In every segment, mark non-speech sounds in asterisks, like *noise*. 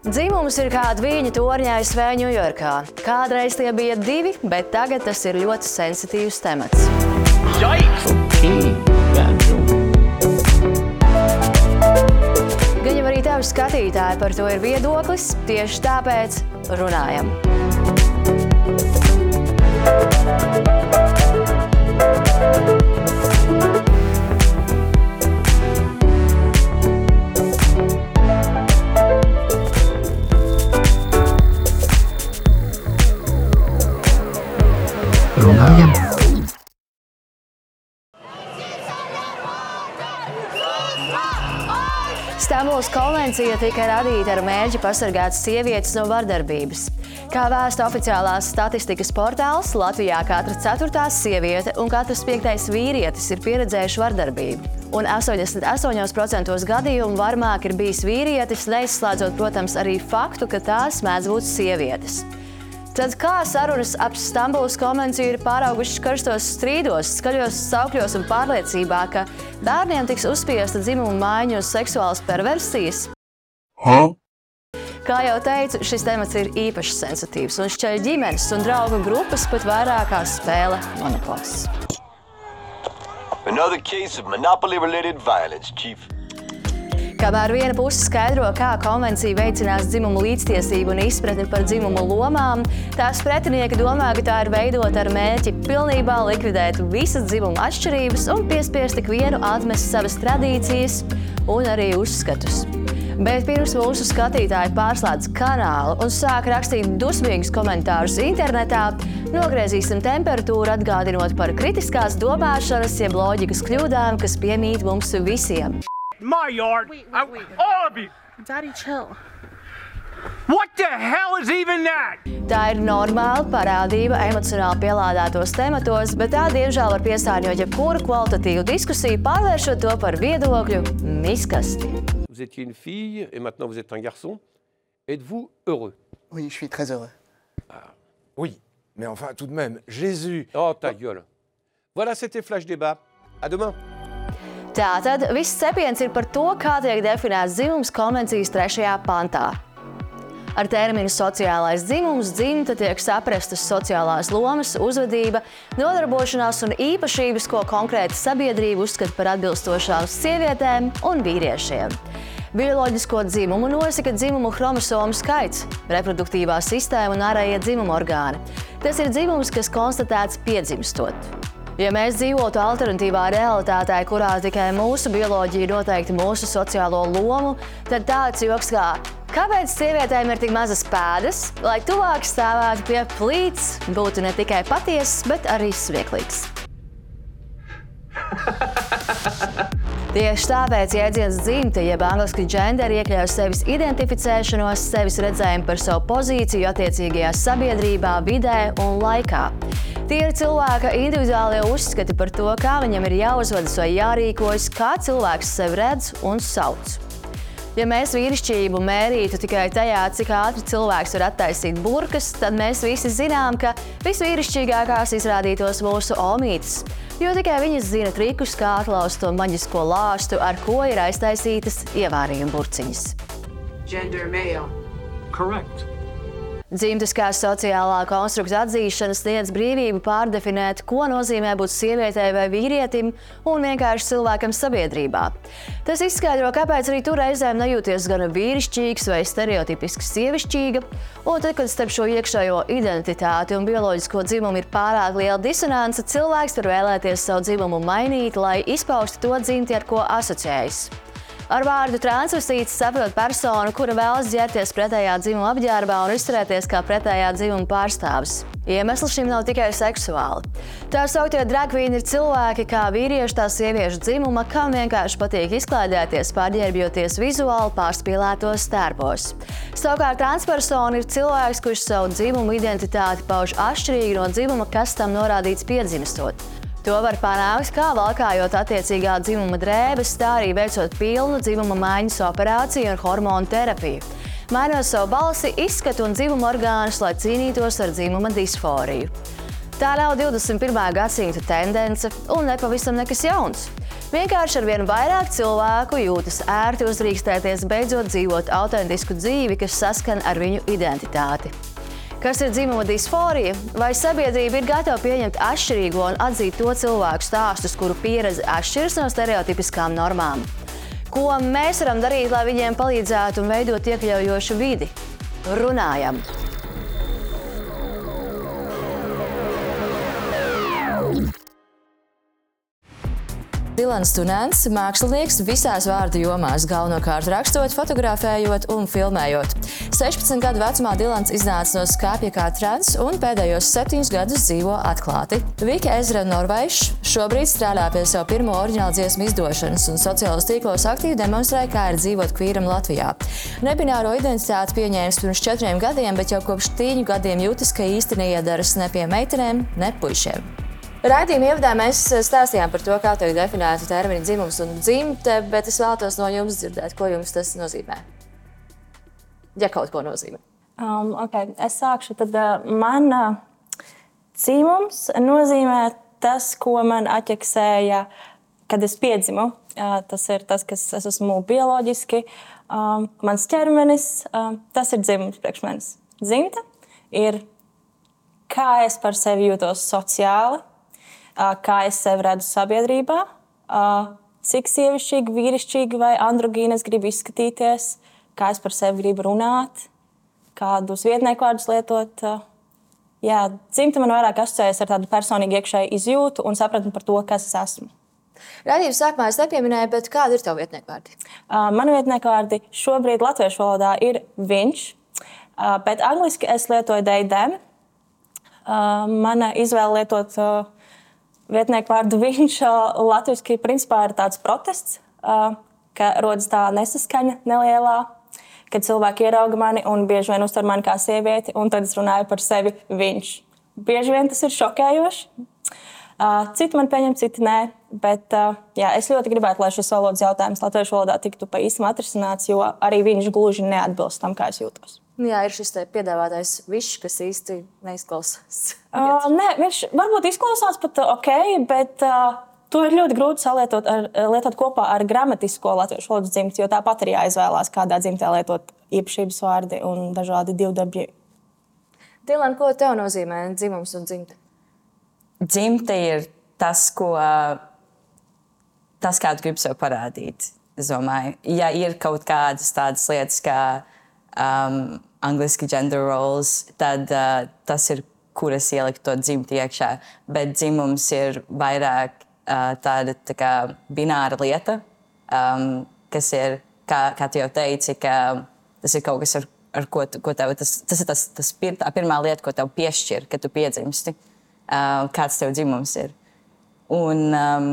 Dzimums ir kā dviņa torņā ASV Ņujorkā. Kādreiz tie bija divi, bet tagad tas ir ļoti sensitīvs temats. Gan jau arī tev skatītāji par to ir viedoklis, tieši tāpēc runājam. Runājam! Konvencija tika radīta ar mērķi pasargāt sievietes no vardarbības. Kā vēsta oficiālās statistikas portāls, Latvijā katra ceturtā sieviete un katrs piektais vīrietis ir pieredzējuši vardarbību. Un 88% gadījumu varmāk ir bijis vīrietis, neizslēdzot, protams, arī faktu, ka tās mēdz būt sievietes. Tad kā sarunas ap Stambulas konvenciju ir pāraugušas karstos strīdos, skaļos saukļos un pārliecībā, ka bērniem tiks uzspiesta dzimuma maiņa uz seksuālas perversijas? Huh? Kā jau teicu, šis temats ir īpaši sensitīvs un šķeļ ģimenes un draugu grupas pat vairāk kā spēle monopols. Another case of monopoly related violence, Chief. Kamēr viena puse skaidro, kā konvencija veicinās dzimumu līdztiesību un izpratni par dzimumu lomām, tās pretinieki domā, ka tā ir veidota ar mērķi pilnībā likvidēt visas dzimuma atšķirības un piespiest ikvienu atmest savas tradīcijas un arī uzskatus. Bet pirms mūsu skatītāji pārslēdz kanālu un sāk rakstīt dusmīgus komentārus internetā, nogriezīsim temperatūru, atgādinot par kritiskās domāšanas, jeb loģikas kļūdām, kas piemīt mums visiem. My yard. Wait, wait, I- wait. all of you. Daddy, chill. What the hell is even that? Tā ir normāla parādība emocionāli pielādētos tematos, bet tā diemžēl var piesārņot jebkuru kvalitatīvu diskusiju, pārvēršot to par viedokļu miskasti. Vous étiez une fille et maintenant vous êtes un garçon. Êtes-vous heureux? Oui, je suis très heureux. Oui, mais enfin, tout de même, Jésus. Oh, ta gueule. Voilà, c'était Flash Débat. À demain. Tātad viss cepiens ir par to, kā tiek definēts dzimums konvencijas trešajā pantā. Ar terminu sociālais dzimums dzimta tiek saprastas sociālās lomas, uzvedība, nodarbošanās un īpašības, ko konkrēta sabiedrība uzskata par atbilstošām sievietēm un vīriešiem. Bioloģisko dzimumu nosaka dzimumu chromosomu skaits, reproduktīvā sistēma un ārējie dzimuma orgāni. Tas ir dzimums, kas konstatēts piedzimstot. Ja mēs dzīvotu alternatīvā realitātē, kurā tikai mūsu bioloģija noteikti mūsu sociālo lomu, tad tāds joks kā Kāpēc sievietēm ir tik mazas pēdas, lai tuvāk stāvētu pie plīts, būtu ne tikai patiess, bet arī smieklīgs? *laughs* Tieši tāpēc jēdziens dzimta, jeb angļuiski gender, iekļauj sevis identificēšanos, sevis redzējumu par savu pozīciju attiecīgajā sabiedrībā, vidē un laikā. Tie ir cilvēka individuālie uzskati par to, kā viņam ir jāuzvedas vai jārīkojas, kā cilvēks sevi redz un sauc. Ja mēs vīrišķību mērītu tikai tajā, cik ātri cilvēks var attaisīt burkas, tad mēs visi zinām, ka visvīrišķīgākās izrādītos mūsu omītes. Jo tikai viņas zina trikus, kā atlaust to maģisko lāstu, ar ko ir aiztaisītas ievārījuma burciņas. gender male. Correct. Dzimtas kā sociālā konstrukta atzīšana sniedz brīvību pārdefinēt, ko nozīmē būt sievietei vai vīrietim un vienkārši cilvēkam sabiedrībā. Tas izskaidro, kāpēc arī tu reizēm nejūties gan vīrišķīgs vai stereotipiski sievišķīga, un tad, kad starp šo iekšējo identitāti un bioloģisko dzimumu ir pārāk liela disonance, cilvēks var vēlēties savu dzimumu mainīt, lai izpaustu to dzimti, ar ko asociējas. Ar vārdu transvestīts saprot personu, kura vēlas ģērbties pretējā dzimuma apģērbā un izturēties kā pretējā dzimuma pārstāvis. Iemesls šim nav tikai seksuāli. Tā sauktie dragvīni ir cilvēki, kā vīriešu, tā sieviešu dzimuma, kam vienkārši patīk izklaidēties, pārģērbjoties vizuāli pārspīlētos tērpos. Savukārt transpersona ir cilvēks, kurš savu dzimumu identitāti pauž atšķirīgi no dzimuma, kas tam norādīts piedzimstot. To var panākt kā valkājot attiecīgā dzimuma drēbes, tā arī veicot pilnu dzimuma maiņas operāciju un hormonu terapiju. Mainot savu balsi, izskatu un dzimuma orgānus, lai cīnītos ar dzimuma disforiju. Tā nav 21. gadsimta tendence un nepavisam nekas jauns. Vienkārši ar vien vairāk cilvēku jūtas ērti uzdrīkstēties beidzot dzīvot autentisku dzīvi, kas saskan ar viņu identitāti. Kas ir dzimuma disforija? Vai sabiedrība ir gatava pieņemt atšķirīgo un atzīt to cilvēku stāstus, kuru pieredze atšķiras no stereotipiskām normām? Ko mēs varam darīt, lai viņiem palīdzētu un veidot iekļaujošu vidi? Runājam! Dilans Tunēns, mākslinieks visās vārdu jomās, galvenokārt rakstot, fotografējot un filmējot. 16 gadu vecumā Dilans iznāca no skāpja kā trans un pēdējos septiņus gadus dzīvo atklāti. Vika Ezra Norveišs šobrīd strādā pie savu pirmo oriģinālu dziesmu izdošanas un sociālos tīklos aktīvi demonstrē, kā ir dzīvot kvīram Latvijā. Nebināro identitāti pieņēmis pirms četriem gadiem, bet jau kopš tīņu gadiem jūtas, ka īsti neiedaras ne pie meitenēm, ne puišiem. Raidījuma ievadā mēs stāstījām par to, kā tiek definēta termini dzimums un dzimte, bet es vēlos no jums dzirdēt, ko jums tas nozīmē. Ja kaut ko nozīmē. Um, okay. Es sākšu. Tad uh, man uh, dzimums nozīmē tas, ko man atķeksēja, kad es piedzimu. Uh, tas ir tas, kas es esmu bioloģiski. Um, mans ķermenis, uh, tas ir dzimums priekš manis. Dzimta ir kā es par sevi jūtos sociāli, kā es sevi redzu sabiedrībā, cik sievišķīgi, vīrišķīgi vai androgīni es gribu izskatīties, kā es par sevi gribu runāt, kādus vietnieku vārdus lietot. Jā, dzimta man vairāk asociējas ar tādu personīgu iekšēju izjūtu un sapratni par to, kas es esmu. Radījuma sākumā es nepieminēju, bet kāda ir tava vietnieku vārdi? Uh, Mani vietnieku vārdi šobrīd latviešu valodā ir viņš, uh, bet angliski es lietoju deidēm. Uh, mana izvēle lietot uh, vietnieku vārdu viņš latviešu principā ir tāds protests, ka rodas tā nesaskaņa nelielā, kad cilvēki ierauga mani un bieži vien uztver mani kā sievieti, un tad es runāju par sevi viņš. Bieži vien tas ir šokējoši. Citi man pieņem, citi nē. Bet jā, es ļoti gribētu, lai šis valodas jautājums latviešu valodā tiktu pa īstam atrisināts, jo arī viņš gluži neatbilst tam, kā es jūtos. Nu jā, ir šis piedāvātais višs, kas īsti neizklausās. *laughs* uh, nē, viņš varbūt izklausās pat ok, bet uh, to ir ļoti grūti salietot ar, lietot kopā ar gramatisko latviešu valodas dzimtu, jo tāpat ir jāizvēlās, kādā dzimtē lietot īpašības vārdi un dažādi divdabļi. Dilan, ko tev nozīmē dzimums un dzimta? Dzimta ir tas, ko, tas kā tu gribi sev parādīt. Es domāju, ja ir kaut kādas tādas lietas, kā um, angliski gender roles, tad uh, tas ir, kur es ieliku to dzimtu iekšā. Bet dzimums ir vairāk uh, tāda tā kā bināra lieta, um, kas ir, kā, kā tu jau teici, ka tas ir kaut kas, ar, ar ko, tu, ko tev, tas, tas ir tas, tas pir, pirmā lieta, ko tev piešķir, kad tu piedzimsti, uh, kāds tev dzimums ir. Un, um,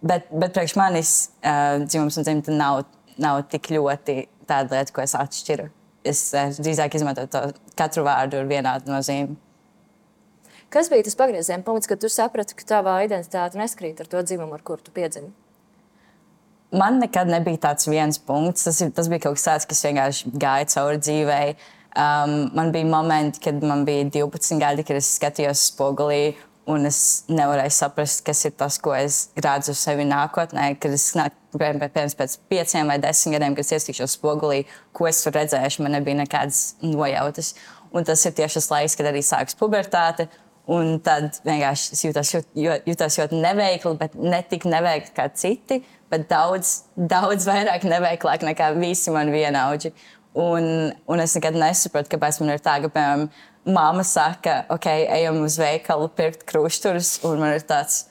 bet, bet priekš manis uh, dzimums un dzimta nav, nav tik ļoti tāda lieta, ko es atšķiru es drīzāk izmantoju to katru vārdu ar vienādu nozīmi. Kas bija tas pagrieziena punkts, kad tu saprati, ka tavā identitāte neskrīt ar to dzimumu, ar kuru tu piedzimi? Man nekad nebija tāds viens punkts. Tas, ir, tas bija kaut kas tāds, kas vienkārši gāja cauri dzīvei. Um, man bija momenti, kad man bija 12 gadi, kad es skatījos spogulī un es nevarēju saprast, kas ir tas, ko es redzu sevi nākotnē. Kad es piemēram pēc pieciem vai desmit gadiem, kad es iesaistīšos spogulī, ko es tur redzēšu, man nebija nekādas nojautas. Un tas ir tieši tas laiks, kad arī sākas pubertāte. Un tad vienkārši es jūtos, jūt, jūtos ļoti neveikli, bet ne tik neveikli kā citi, bet daudz, daudz vairāk neveiklāk nekā visi mani vienaudži. Un, un es nekad nesapratu, kāpēc man ir tā, ka, piemēram, Māma saka, ok, ejam uz veikalu pirkt krustveidus, un man ir tāds.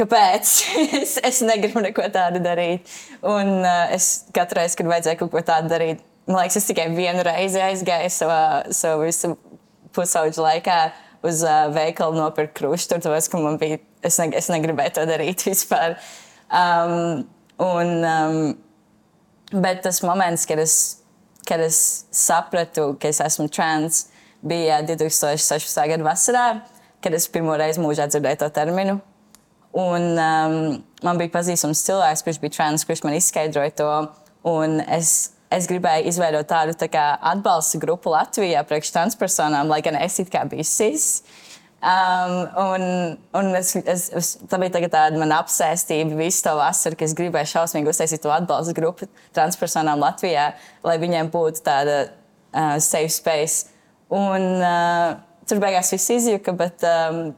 Kāpēc? *laughs* es, es negribu neko tādu darīt. Un uh, es katru reizi, kad vajadzēja kaut ko tādu darīt, man liekas, es tikai vienu reizi aizgāju savā, savā visu pusauģu laikā uz uh, veikalu nopirkt krustveidus, tāpēc, ka man bija, es, ne, es negribēju to darīt *laughs* vispār. Um, un, um, bet tas moments, kad es, kad es sapratu, ka es esmu trans, bija 2016. gada vasarā, kad es pirmo reizi mūžā dzirdēju to terminu. Un, um, man bija pazīstams cilvēks, kurš bija trans, kurš man izskaidroja to. Es, es gribēju izveidot tādu tā kā, atbalsta grupu Latvijā priekš transpersonām, lai gan es it kā biju sis. Um, un, un es, es, es, tā bija tāda mana apsēstība visu to vasaru, ka es gribēju šausmīgi uztaisīt to atbalstu grupu transpersonām Latvijā, lai viņiem būtu tāda uh, safe space. Un, uh, tur beigās viss izjuka, bet um,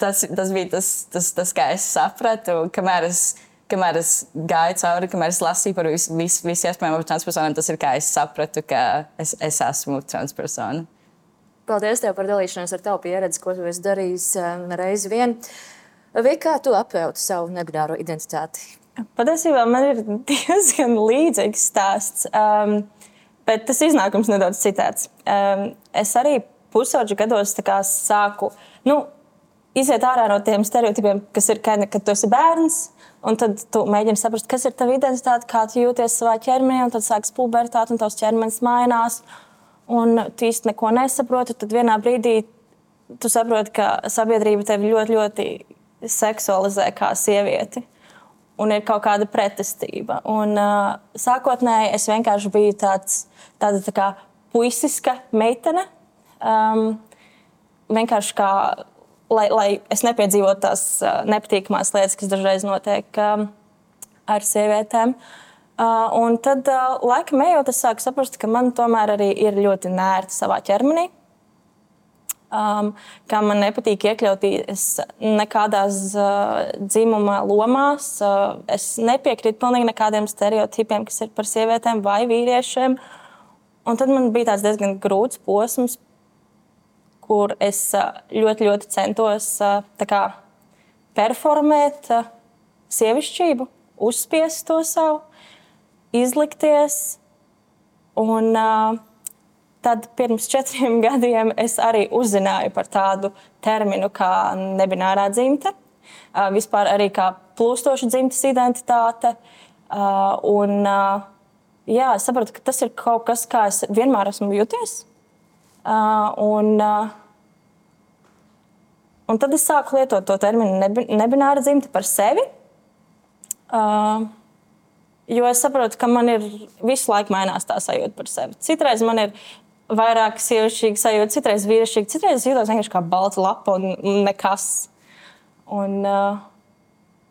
tas, tas bija tas, tas, tas, kā es sapratu, kamēr es, kamēr es gāju cauri, kamēr es lasīju par visu, visu iespējamo par transpersonām, tas ir kā es sapratu, ka es, es esmu transpersona. Paldies tev par dalīšanos ar tavu pieredzi, ko tu esi darījis um, reizi vien. Vai kā tu apjauti savu nebināro identitāti? Patiesībā man ir *laughs* diezgan līdzīgs stāsts, um, bet tas iznākums nedaudz citāds. Um, es arī pusauģu gados sāku nu, iziet ārā no tiem stereotipiem, kas ir, kad, kad tu esi bērns. Un tad tu mēģini saprast, kas ir tava identitāte, kā tu jūties savā ķermenī, un tad sākas pubertāte, un tavs ķermenis mainās un tu īsti neko nesaproti, tad vienā brīdī tu saproti, ka sabiedrība tevi ļoti, ļoti seksualizē kā sievieti. Un ir kaut kāda pretestība. Un, uh, sākotnēji es vienkārši biju tāds, tāda tā kā puisiska meitene. Um, vienkārši kā, lai, lai es nepiedzīvotu tās uh, nepatīkamās lietas, kas dažreiz notiek um, ar sievietēm. Uh, Uh, un tad, uh, laikam ejot, es sāku saprast, ka man tomēr arī ir ļoti nērti savā ķermenī. Um, kā man nepatīk iekļauties nekādās uh, dzimuma lomās. Uh, es nepiekrītu pilnīgi nekādiem stereotipiem, kas ir par sievietēm vai vīriešiem. Un tad man bija tāds diezgan grūts posms, kur es uh, ļoti, ļoti centos uh, kā, performēt uh, sievišķību, uzspiest to savu izlikties. Un, uh, tad pirms četriem *laughs* gadiem es arī uzzināju par tādu terminu kā nebināra dzimte. Uh, vispār arī kā plūstoša dzimtes identitāte. Uh, un, uh, jā, es saprotu, ka tas ir kaut kas, kā es vienmēr esmu juties. Uh, un, uh, un tad es sāku lietot to terminu nebināra dzimte par sevi. Uh, Jo es saprotu, ka man ir visu laiku mainās tā sajūta par sevi. Citreiz man ir vairāk sievišķīga sajūta, citreiz vīrišķīga, citreiz jūtos vienkārši kā balta lapa un nekas. Un, uh,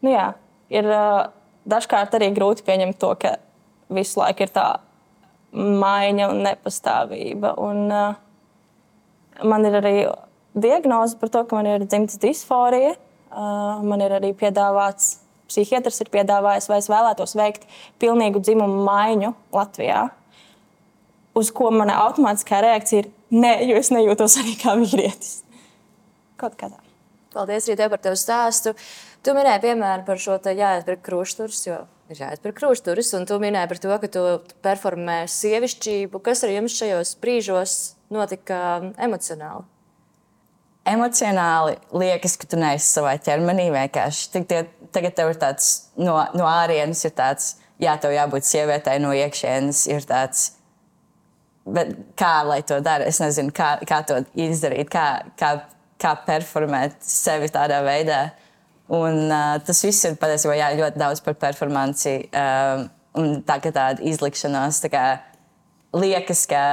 nu jā, ir uh, dažkārt arī grūti pieņemt to, ka visu laiku ir tā maiņa un nepastāvība. Un, uh, man ir arī diagnoze par to, ka man ir dzimtas disforija. Man ir arī piedāvāts psihiatrs ir piedāvājis, vai es vēlētos veikt pilnīgu dzimumu maiņu Latvijā. Uz ko mana automātiskā reakcija ir, nē, jo es nejūtos arī kā vīrietis. Kaut kā tā. Paldies arī par tavu stāstu. Tu minēji, piemēram, par šo jāatpērk krusturs, jo ir jāatpērk krusturs, un tu minēji par to, ka tu performē sievišķību. Kas ar jums šajos brīžos notika emocionāli? Emocionāli liekas, ka tu neesi savā ķermenī. Vienkārši tagad tev ir tāds no, no ārienes, ir tāds, jā, tev jābūt sievietei no iekšienes. Ir tāds, bet kā lai to dara? Es nezinu, kā, kā to izdarīt, kā, kā, kā performēt sevi tādā veidā. Un, uh, tas viss ir patiesībā jā, ļoti daudz par performanci um, un tā, tāda izlikšanās. Tā kā, liekas, ka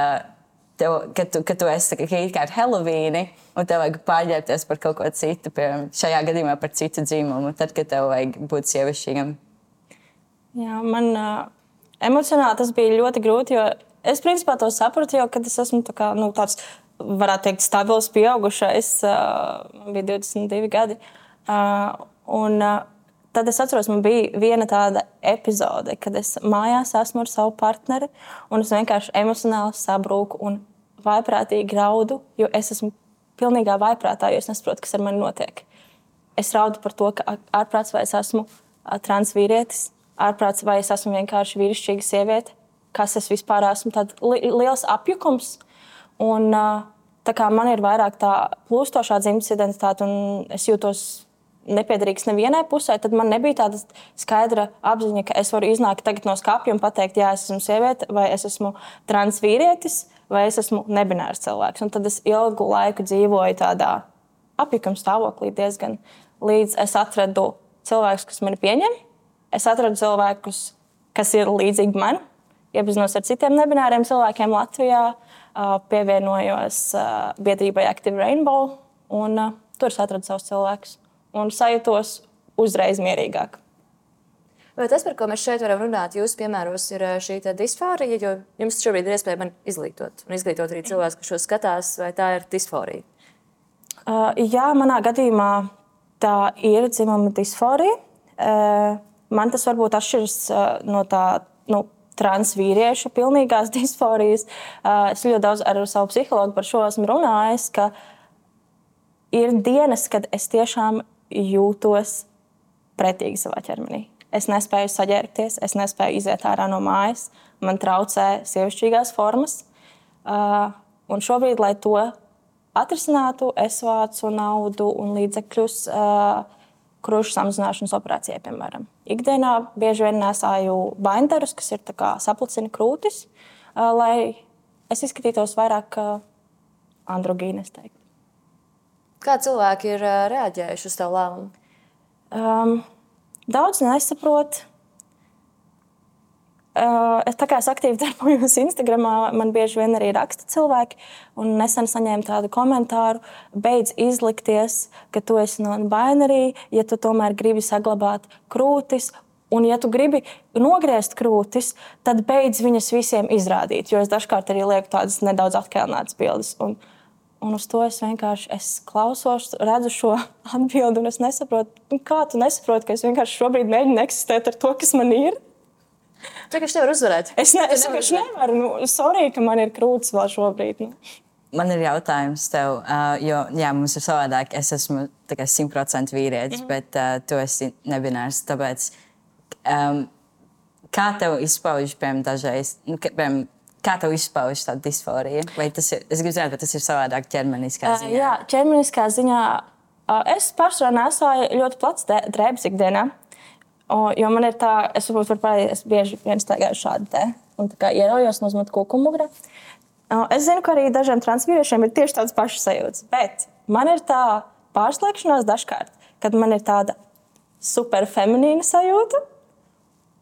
tev, ka, tu, ka tu esi kā, kā ar Helovīnu, un tev vajag pārģērbties par kaut ko citu, piemēram, šajā gadījumā par citu dzīvumu, tad, kad tev vajag būt sievišķīgam. Jā, man uh, emocionāli tas bija ļoti grūti, jo es principā to sapratu, jo kad es esmu tā kā, nu, tāds, varētu teikt, stabils pieaugušais, uh, man bija 22 gadi. Uh, un, uh, Tad es atceros, man bija viena tāda epizode, kad es mājās esmu ar savu partneri, un es vienkārši emocionāli sabrūku un vaiprātīgi raudu, jo es esmu pilnīgā vaiprātā, jo es nesaprotu, kas ar mani notiek. Es raudu par to, ka ārprāts vai es esmu transvīrietis, ārprāts vai es esmu vienkārši vīrišķīga sieviete, kas es vispār esmu. Tāds li liels apjukums. Un, kā man ir vairāk tā plūstošā dzimtas identitāte, un es jūtos nepiederīgs nevienai pusē, tad man nebija tāda skaidra apziņa, ka es varu iznākt no skāpja un pateikt, jā, es esmu sieviete vai es esmu transvīrietis vai es esmu nebinārs cilvēks. Un tad es ilgu laiku dzīvoju tādā apjukuma stāvoklī diezgan līdz es atradu cilvēkus, kas mani pieņem. Es atradu cilvēkus, kas ir līdzīgi man, iepazinos ar citiem nebināriem cilvēkiem Latvijā, pievienojos biedrībai Active Rainbow. Un tur es atradu savus cilvēkus un sajūtos uzreiz mierīgāk. Vai tas, par ko mēs šeit varam runāt, jūsu piemēros, ir ā, šī disforija, jo jums šobrīd ir iespēja man izglītot, un izglītot arī cilvēkus, kas šo skatās, vai tā ir disforija? Uh, jā, manā gadījumā tā ir dzimuma disforija. Uh, man tas varbūt atšķiras uh, no tā nu, transvīriešu pilnīgās *laughs* disforijas. Uh, es ļoti daudz ar savu psihologu par šo esmu runājis, ka ir dienas, kad es tiešām jūtos pretīgi savā ķermenī. Es nespēju saģērbties, es nespēju iziet ārā no mājas, man traucē sievišķīgās formas. Uh, un šobrīd, lai to atrisinātu, es vācu naudu un līdzekļus uh, krūšu samazināšanas operācijai, piemēram. Ikdienā bieži vien nesāju baindarus, kas ir saplicina krūtis, uh, lai es izskatītos vairāk uh, androgīni, es teiktu. Kā cilvēki ir reaģējuši uz tavu lēmumu? Um, daudz nesaprot. Uh, es tā kā es aktīvi *laughs* darbojos Instagram, man bieži vien arī raksta cilvēki. Nesen saņēmu tādu komentāru, beidz izlikties, ka tu esi non-binary, ja tu tomēr gribi saglabāt krūtis. Un, ja tu gribi nogriezt krūtis, tad beidz viņas visiem izrādīt. Jo es dažkārt arī lieku tādas nedaudz atkalnātas bildes. Un, un uz to es vienkārši es klausos, redzu šo *laughs* atbildi, un es nesaprotu, nu, kā tu nesaproti, ka es vienkārši šobrīd mēģinu eksistēt ar to, kas man ir. Cik viņš nevar uzvarēt? Es, ne, es vienkārši nevaru. Nu, sorry, ka man ir krūtis vēl šobrīd. Nu. Man ir jautājums tev, uh, jo jā, mums ir savādāk. Es esmu 100% vīrietis, mm -hmm. bet uh, tu esi nebinārs. Tāpēc, um, kā tev izpaužas, piemēram, dažreiz, nu, piemēram, kā tev izpaužas tā disforija? Vai tas ir, es gribu zināt, vai tas ir savādāk ķermeniskā Uh, ziņā? jā, ķermeniskā ziņā uh, es pārsvarā nesāju ļoti plats drēbes ikdienā. O, jo man ir tā, es varbūt varu parādīt, es bieži vien staigāju šādi te un tā kā ierojos no mugurā. O, Es zinu, ka arī dažiem transvīriešiem ir tieši tāds pašs sajūts, bet man ir tā pārslēgšanās dažkārt, kad man ir tāda super feminīna sajūta,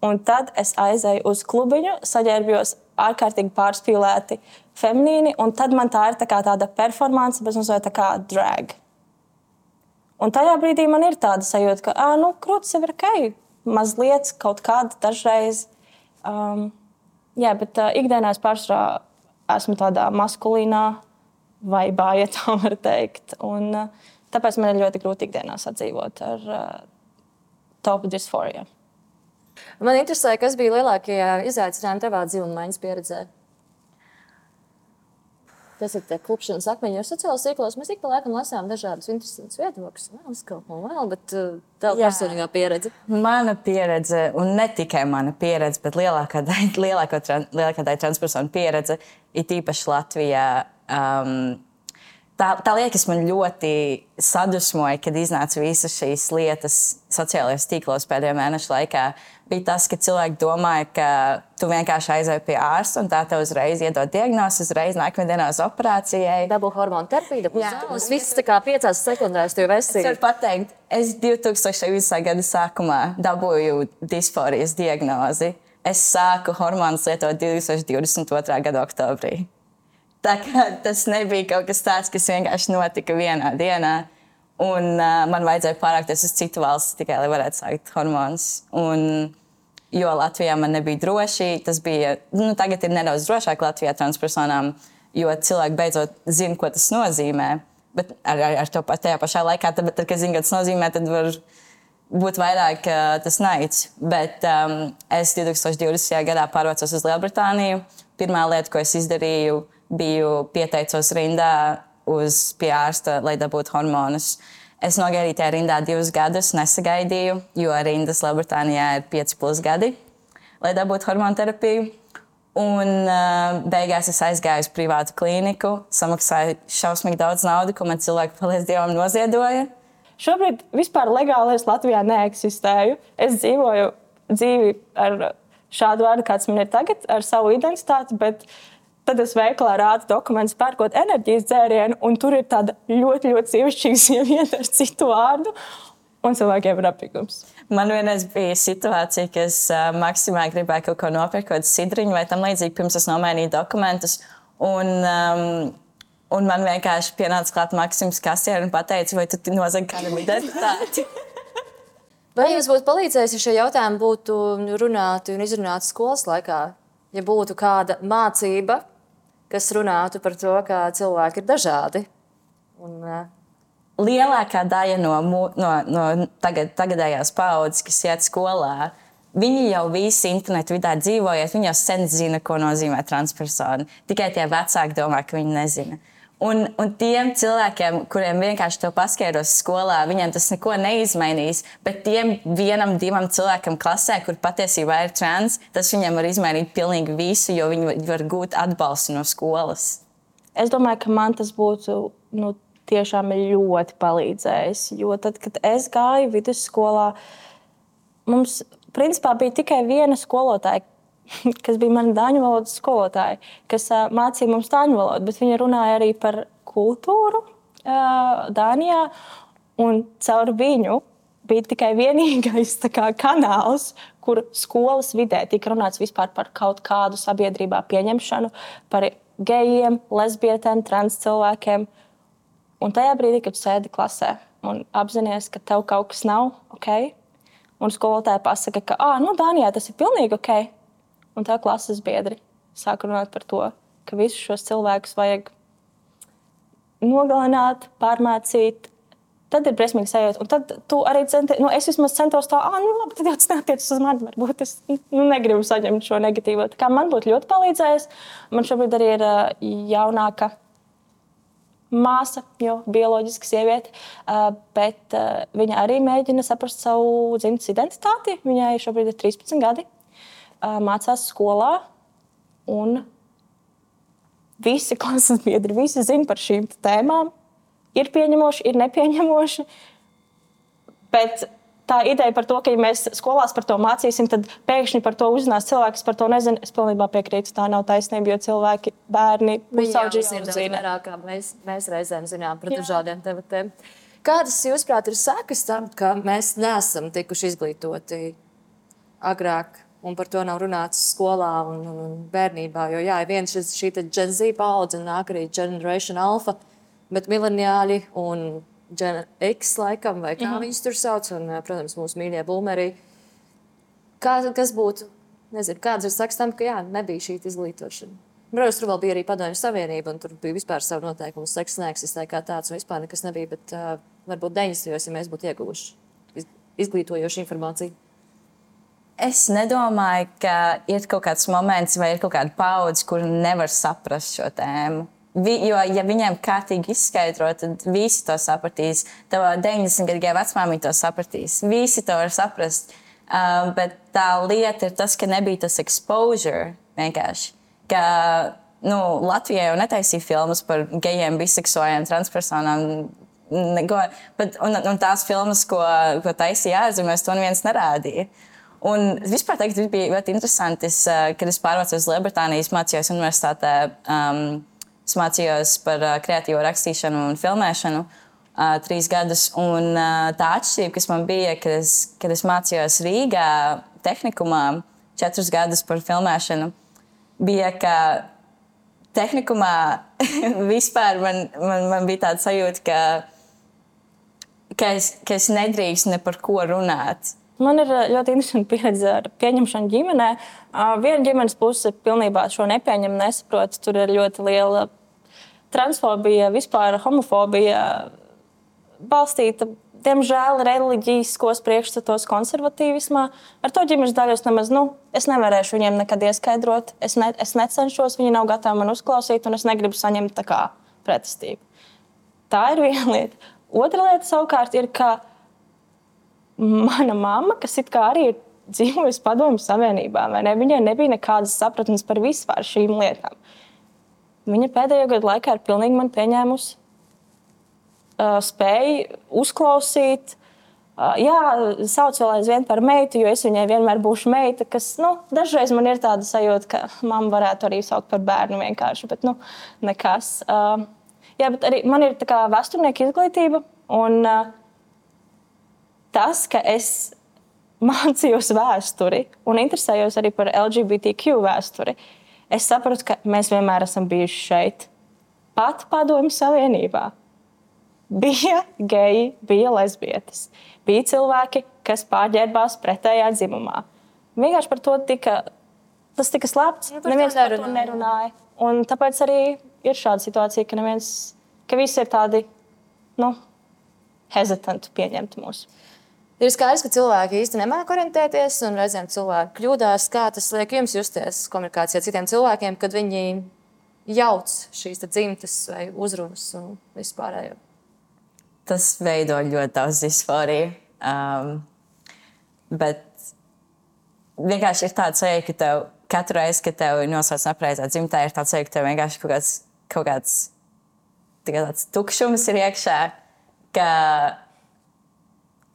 un tad es aizēju uz klubiņu, saģērbjos ārkārtīgi pārspīlēti feminīni, tad man tā ir tā tāda performance, bet mazliet tā kā drag. Un tajā brīdī man ir tāda sajūta, ka, ah, nu, krūtis ir ok, mazliet kaut kāda dažreiz. Um, jā, bet uh, ikdienā es pārsvarā esmu tādā maskulīnā vaibā, ja tā var teikt. Un, uh, tāpēc man ir ļoti grūti ikdienā sadzīvot ar uh, topu disforiju. Man interesē, kas bija lielākie izaicinājumi tavā dzīvuma maiņas pieredzē. Tas ir klupšanas akmeņi. Jo sociālajos tīklos mēs ik pa laikam lasām dažādus interesantus viedokļus, vēl kaut ko vēl, bet uh, tā ir personīgā pieredze. Mana pieredze, un ne tikai mana pieredze, bet lielākā daļa, *laughs* lielākā, lielākā transpersonu pieredze, ir īpaši Latvijā. Um, tā, tā liekas man ļoti sadusmoja, kad iznāca visas šīs lietas sociālajos tīklos pēdējo mēnešu laikā. Bija tas, ka cilvēki domāja, ka tu vienkārši aizej pie ārsta un tā tev uzreiz iedod diagnozi, uzreiz nākamajā dienā uz operācijai. Dabū hormonu terapiju, dabū zāles. Viss tā kā piecās sekundēs tev Es esi. varu pateikt, es 2020. gada sākumā dabūju disforijas diagnozi. Es sāku hormonus lietot 2022. gada oktobrī. Tā kā tas nebija kaut kas tāds, kas vienkārši notika vienā dienā. Un uh, man vajadzēja pārākties uz citu valsti tikai, lai varētu sākt hormonus. Un, jo Latvijā man nebija droši, tas bija, nu, tagad ir nedaudz drošāk Latvijā transpersonām, jo cilvēki beidzot zina, ko tas nozīmē. Bet ar, ar, ar to tajā pašā laikā, tad, tad kad zina, ko tas nozīmē, tad var būt vairāk uh, tas naids. Bet um, es 2020. gadā pārvācos uz Lielbritāniju. Pirmā lieta, ko es izdarīju, biju pieteicos rindā uz ārsta, lai dabūtu hormonus. Es nogaidīju tajā rindā divus gadus, nesagaidīju, jo rindas Lielbritānijā ir 5 plus gadi, lai dabūtu hormonu terapiju. Un uh, beigās es aizgāju uz privātu klīniku, samaksāju šausmīgi daudz naudas, ko man cilvēki, paldies Dievam, noziedoja. Šobrīd vispār legāli es Latvijā neeksistēju. Es dzīvoju dzīvi ar šādu vārdu, kāds man ir tagad, ar savu identitāti. Bet tad es veikalā rādu dokumentus, pērkot enerģijas dzērienu, un tur ir tāda ļoti, ļoti sievišķīga *laughs* sieviete ar citu vārdu. Un cilvēkiem ir apgājums. Man vienreiz bija situācija, ka es uh, maksimāli gribēju kaut ko nopirkt, kaut kādu sidriņu vai tam līdzīgi, pirms es nomainīju dokumentus. Un, um, Un man vienkārši pienāca klāt Maksims Kasier un teica, vai tu nozagi kādam identitāti. *laughs* Vai jums būtu palīdzējis, ja šie jautājumi būtu runāti un izrunāti skolas laikā? Ja būtu kāda mācība, kas runātu par to, ka cilvēki ir dažādi. Un, uh, Lielākā daļa no, no, no tagad, tagadējās paudzes, kas iet skolā, viņi jau visi internetu vidē dzīvojot, viņi jau sen zina, ko nozīmē transpersona. Tikai tie vecāki domā, ka viņi nezina. Un, un tiem cilvēkiem, kuriem vienkārši to paskaidros skolā, viņiem tas neko neizmainīs. Bet tiem vienam, divam cilvēkam klasē, kur patiesībā ir trans, tas viņiem var izmainīt pilnīgi visu, jo viņi var gūt atbalstu no skolas. Es domāju, ka man tas būtu nu, tiešām ļoti palīdzējis. Jo tad, kad es gāju vidusskolā, mums principā bija tikai viena skolotāja, *laughs* kas bija mana dāņu valodas skolotāja, kas mācīja mums dāņu valodu, bet viņa runāja arī par kultūru Dānijā. Un caur viņu bija tikai vienīgais kā, kanāls, kur skolas vidē tika runāts vispār par kaut kādu sabiedrībā pieņemšanu, par gejiem, lesbietēm, trans cilvēkiem. Un tajā brīdī, kad sēdi klasē un apzinājies, ka tev kaut kas nav ok, un skolotāja pasaka, ka, ah, nu, Dānijā tas ir pilnīgi ok, un tā klases biedri sāk runāt par to, ka visus šos cilvēkus vajag nogalināt, pārmācīt. Tad ir briesmīgi sajūta. Un tad tu arī centies, nu, es vismaz centos tā, ah, nu, labi, tad jau tas neatiecas uz mani. Varbūt es nu, negribu saņemt šo negatīvo. Tā kā man būtu ļoti palīdzējis. Man šobrīd arī ir uh, jaunāka māsa, jo bioloģiski sieviete, bet viņa arī mēģina saprast savu dzimtas identitāti. Viņai šobrīd ir 13 gadi, mācās skolā. Un visi *laughs* klases biedri, visi zina par šīm tēmām. Ir pieņemoši, ir nepieņemoši. Bet tā ideja par to, ka ja mēs skolās par to mācīsim, tad pēkšņi par to uzzinās cilvēki, kas par to nezina. Es pilnībā piekrītu, tā nav taisnība, jo cilvēki, bērni, jau jau zina zina. vairāk, kā mēs, mēs reizēm zinām par dažādiem tematiem. Kādas, jūsuprāt, ir sekas tam, ka mēs neesam tikuši izglītoti agrāk? Un par to nav runāts skolā un, un, un bērnībā. Jo, jā, ir viens šis, šī Z paudze, un nāk arī Generation Alpha, bet mileniāļi un Gen X, laikam, vai kā mm -hmm. viņus tur sauc, un, protams, mūsu mīļie boomeri. Kā, kas būtu, nezinu, kādas ir sekas tam, ka jā, nebija šī izglītošana? Protams, tur vēl bija arī Padomju Savienība, un tur bija vispār savi noteikumi. Seks neeksistēja kā tāds, un vispār nekas nebija. Bet uh, varbūt 90. ja mēs būtu ieguvuši iz, izglītojošu informāciju. Es nedomāju, ka ir kaut kāds moments vai ir kaut kāda paudze, kur nevar saprast šo tēmu. Vi, jo, ja viņiem kārtīgi izskaidro, tad visi to sapratīs. Tavā 90 gadīgajā vecmāmiņā to sapratīs. Visi to var saprast. Uh, bet tā lieta ir tas, ka nebija tas exposure vienkārši. Ka, nu, Latvijā jau netaisīja filmas par gejiem, biseksuāļiem, transpersonām. Neko, bet, un, un tās filmas, ko, ko taisīja ārzemēs, to neviens nerādīja. Un vispār teikt, bija ļoti interesanti. Es, uh, kad es pārvācos uz Lielbritāniju, mācījos universitātē. Um, Es mācījos par uh, kreatīvo rakstīšanu un filmēšanu uh, trīs gadus. Un, uh, tā atšķirība, kas man bija, kad es, kad es mācījos Rīgā, tehnikumā, četrus gadus par filmēšanu, bija, ka tehnikumā *laughs* vispār man, man, man bija tāda sajūta, ka, ka, es, ka es nedrīkstu ne par ko runāt. Man ir ā, ļoti interesanti pieredze ar pieņemšanu ģimenē. Viena ģimenes puse pilnībā šo nepieņem, nesaprot. Tur ir ļoti liela transfobija, vispār homofobija, balstīta, diemžēl, reliģiskos priekšstatos, konservatīvismā. Ar to ģimenes daļu es nemaz nu, es nevarēšu viņiem nekad ieskaidrot. Es, ne, es necenšos, viņi nav gatavi man uzklausīt, un es negribu saņemt tā kā pretestību. Tā ir viena lieta. Otra lieta savukārt ir, ka *laughs* mana mamma, kas arī ir dzīvojusi Padomju Savienībā, ne? Viņai nebija nekādas sapratnes par vispār šīm lietām. Viņa pēdējo gadu laikā ir pilnīgi man pieņēmusi, uh, spēju uzklausīt. Uh, jā, sauc vēl aizvien par meitu, jo es viņai vienmēr būšu meita. Kas, nu, dažreiz man ir tāda sajūta, ka mamma varētu arī saukt par bērnu vienkārši, bet nu, nekas. Uh, jā, bet arī man ir tā kā vēsturnieka izglītība. Un, uh, tas, ka es mācījos vēsturi un interesējos arī par LGBTQ vēsturi, es sapratu, ka mēs vienmēr esam bijuši šeit. pat Padomju Savienībā bija geji, bija lesbietes, bija cilvēki, kas pārģērbās pretējā dzimumā. Vienkārši par to tika, tas tika slēpts. Nu, neviens par to nerunāja. Un tāpēc arī ir šāda situācija, ka, neviens, ka visi ir tādi nu, hesitanti pieņemt mūsu. Ir skaidrs, ka cilvēki īstenībā nemāķi orientēties, un reizēm cilvēki kļūdās. Kā tas liek jums justies komunikācijā ar citiem cilvēkiem, kad viņi jauc šīs dzimtas vai uzrunas un vispārējo? Tas veido ļoti daudz disforiju. Um, bet vienkārši ir tāds sajūta, ka tev katru reizi, kad tev ir nosaucts nepareizā dzimtē, ir tāds sajūta, ka tev vienkārši kaut kāds, kaut kāds tāds tukšums ir iekšā. Ka,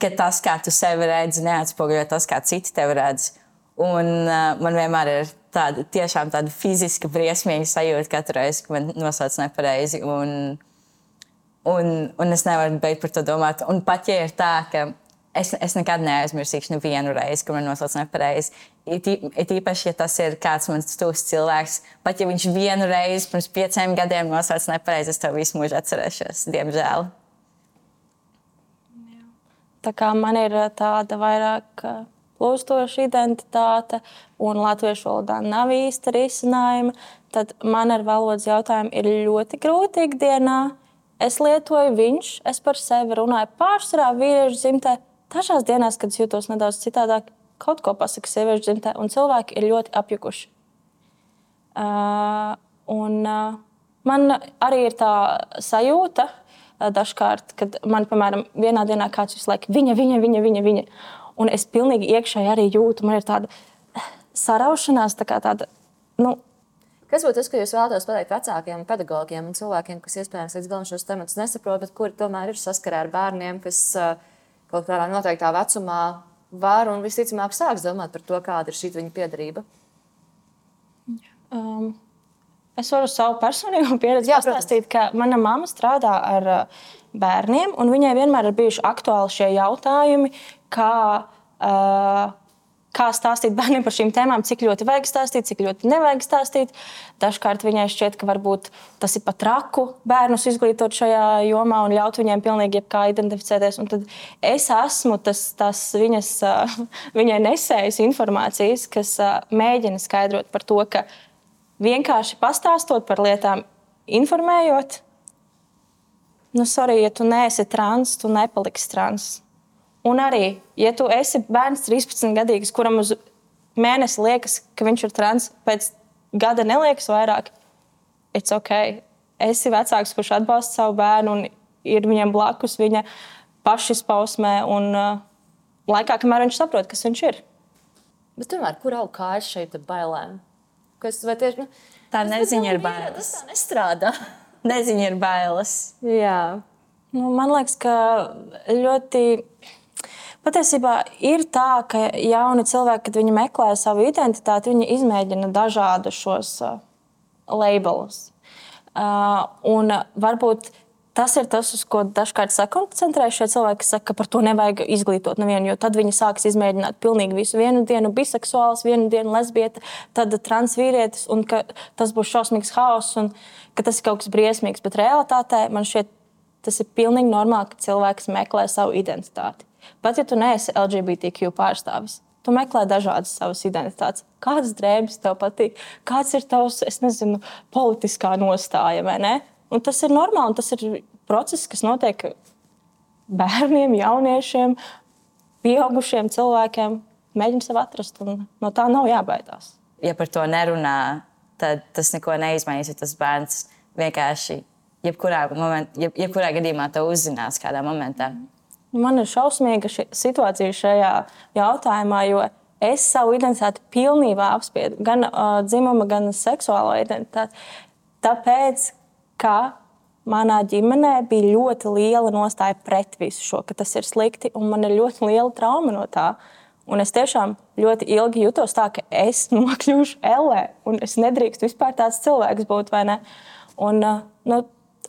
ka tas, kā tu sevi redzi, neatspoguļo tas, kā citi tevi redz. Un uh, man vienmēr ir tāda tiešām tāda fiziska, briesmīga sajūta katru reizi, kad man nosauc nepareizi. Un, un, un es nevaru beigt par to domāt. Un pat ja ir tā, ka es, es nekad neaizmirsīšu nevienu reizi, kad man nosauc nepareizi. It īpaši, ja tas ir kāds mans tuvs cilvēks, pat ja viņš vienu reizi pirms pieciem gadiem nosauc nepareizi, es to visu mūžu atcerēšos, diemžēl. Man ir ā, tāda vairāk ā, plūstoša identitāte, un latviešu valodā nav īsta risinājuma, tad man ar valodas jautājumu ir ļoti grūti ikdienā. Es lietoju viņš, es par sevi runāju pārsvarā vīriešu dzimtē. Dažās dienās, kad es jūtos nedaudz citādāk, kaut ko pasaku sieviešu dzimtē, un cilvēki ir ļoti apjukuši. Uh, un, uh, man arī ir tā sajūta, dažkārt, kad man, piemēram, vienā dienā kāds visu laiku viņa, viņa, viņa, viņa, viņa. Un es pilnīgi iekšēji arī jūtu, man ir tāda eh, saraušanās, tā kā tāda. Nu, Kas būtu tas, ko jūs vēlaties pateikt vecākiem, pedagogiem un cilvēkiem, kas iespējams līdz galam šos tematus nesaprot, bet kuri tomēr ir saskarē ar bērniem, kas kaut kādā noteiktā vecumā var un visticamāk sāks domāt par to, kāda ir šī viņa piedarība? um, es varu savu personīgo *laughs* pieredzi Jā, pastāstīt, ka mana mamma strādā ar uh, bērniem, un viņai vienmēr ir bijuši aktuāli šie jautājumi, kā, uh, kā stāstīt bērniem par šīm tēmām, cik ļoti vajag stāstīt, cik ļoti nevajag stāstīt. Dažkārt viņai šķiet, ka varbūt tas ir pat traku bērnus izglītot šajā jomā un ļaut viņiem pilnīgi jebkā identificēties. Un tad es esmu tas, tas viņas, uh, *laughs* viņai nesējas informācijas, kas uh, mēģina skaidrot par to, ka vienkārši pastāstot par lietām, informējot, nu, sorry, ja tu neesi trans, tu nepaliksi trans. Un arī, ja tu esi bērns 13 gadīgs, kuram uz mēnesi liekas, ka viņš ir trans, pēc gada neliekas vairāk, it's ok. Esi vecāks, kurš atbalsta savu bērnu un ir viņam blakus viņa pašizpausmē un uh, laikā, kamēr viņš saprot, kas viņš ir. Bet tomēr, kur aug kājas šeit bailēm? Kas, vai tieši, nu, Tā neziņa ir bailes. Tas nestrādā. *laughs* Neziņa ir bailes. Jā. Nu, man liekas, ka ļoti. Patiesībā ir tā, ka jauni cilvēki, kad viņi meklē savu identitāti, viņi izmēģina dažādus šos uh, labelus. Uh, un varbūt tas ir tas, uz ko dažkārt sakoncentrējas šie cilvēki, kas saka, ka par to nevajag izglītot nevienu, jo tad viņi sāks izmēģināt pilnīgi visu. Vienu dienu biseksuāls, vienu dienu lesbieta, tad transvīrietis, un ka tas būs šausmīgs haoss un ka tas ir kaut kas briesmīgs. Bet realitātē man šķiet, tas ir pilnīgi normāli, ka cilvēks meklē savu identitāti. Pat ja tu neesi LGBTQ pārstāvis, tu meklē dažādas savas identitātes. Kādas drēbes tev patīk, kāds ir tavs, es nezinu, politiskā nostāja, vai ne? Un tas ir normāli, un tas ir process, kas notiek bērniem, jauniešiem, pieaugušiem cilvēkiem. Mēģina sev atrast, un no tā nav jābaidās. ja par to nerunā, tad tas neko neizmainīs. Tas bērns vienkārši jebkurā, moment, jeb, jebkurā gadījumā to uzzinās kādā momentā. Man ir šausmīga ši- situācija šajā jautājumā, jo es savu identitāti pilnībā apspiedu. Gan uh, dzimuma, gan seksuālo identitāti. Tāpēc, ka manā ģimenē bija ļoti liela nostāja pret visu šo, ka tas ir slikti, un man ir ļoti liela trauma no tā. Un es tiešām ļoti ilgi jutos tā, ka es *laughs* nokļūšu ellē, un es nedrīkstu vispār tāds cilvēks būt. Un, uh, nu,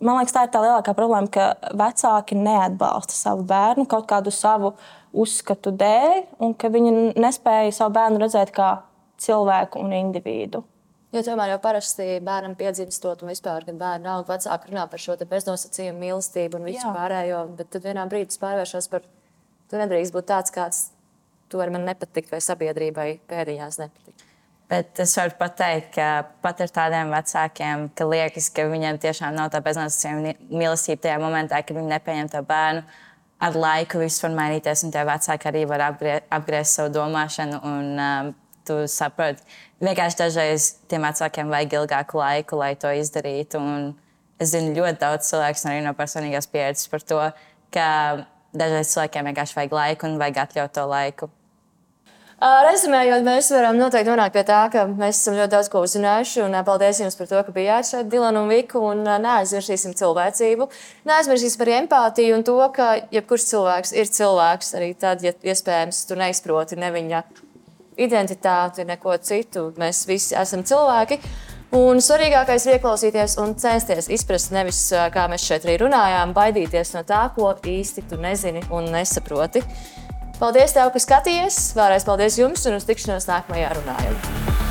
man liekas, tā ir tā lielākā problēma, ka vecāki neatbalsta savu bērnu kaut kādu savu uzskatu dēļ, un ka viņi nespēja savu bērnu redzēt kā cilvēku un individu. Jo tomēr jau parasti bērnam piedzimstot, un vispār, kad bērni aug vecāki runā par šo beznosacījumu mīlestību un visu Jā. pārējo, bet tad vienā brīdī tas pārvēršas par tu nedrīkst būt tāds, kāds tu vari man nepatikt, vai sabiedrībai pēdiņās nepatikt. Bet es varu pateikt, ka pat ar tādiem vecākiem, ka liekas, ka viņiem tiešām nav tā beznosacījuma mīlestība tajā momentā, kad viņi nepieņem to bērnu. Ar laiku viss var mainīties, un tie vecāki arī var apgrie, apgriezt savu domāšanu. Un, um, tu saproti, vienkārši dažreiz tiem vecākiem vajag ilgāku laiku, lai to izdarītu. Un es zinu ļoti daudz cilvēku, arī no personīgās pieredzes par to, ka dažreiz cilvēkiem vienkārši vajag laiku un vajag atļaut to laiku. Rezumējot, mēs varam noteikti nonākt pie tā, ka mēs esam ļoti daudz ko uzzinājuši. Paldies jums par to, ka bijāt šeit, Dilan un Vika. Un neaizmirsīsim cilvēcību. Neaizmirsīsim par empātiju un to, ka jebkurš cilvēks ir cilvēks. Arī tad, ja iespējams tu neizproti ne viņa identitāti, neko citu. Mēs visi esam cilvēki. Un svarīgākais ir ieklausīties un censties izprast, nevis kā mēs šeit arī runājām, baidīties no tā, ko īsti tu nezini un nesaproti. Paldies, tev, ka skatījies! Vēlreiz paldies jums un uz tikšanos nākamajā runājumā!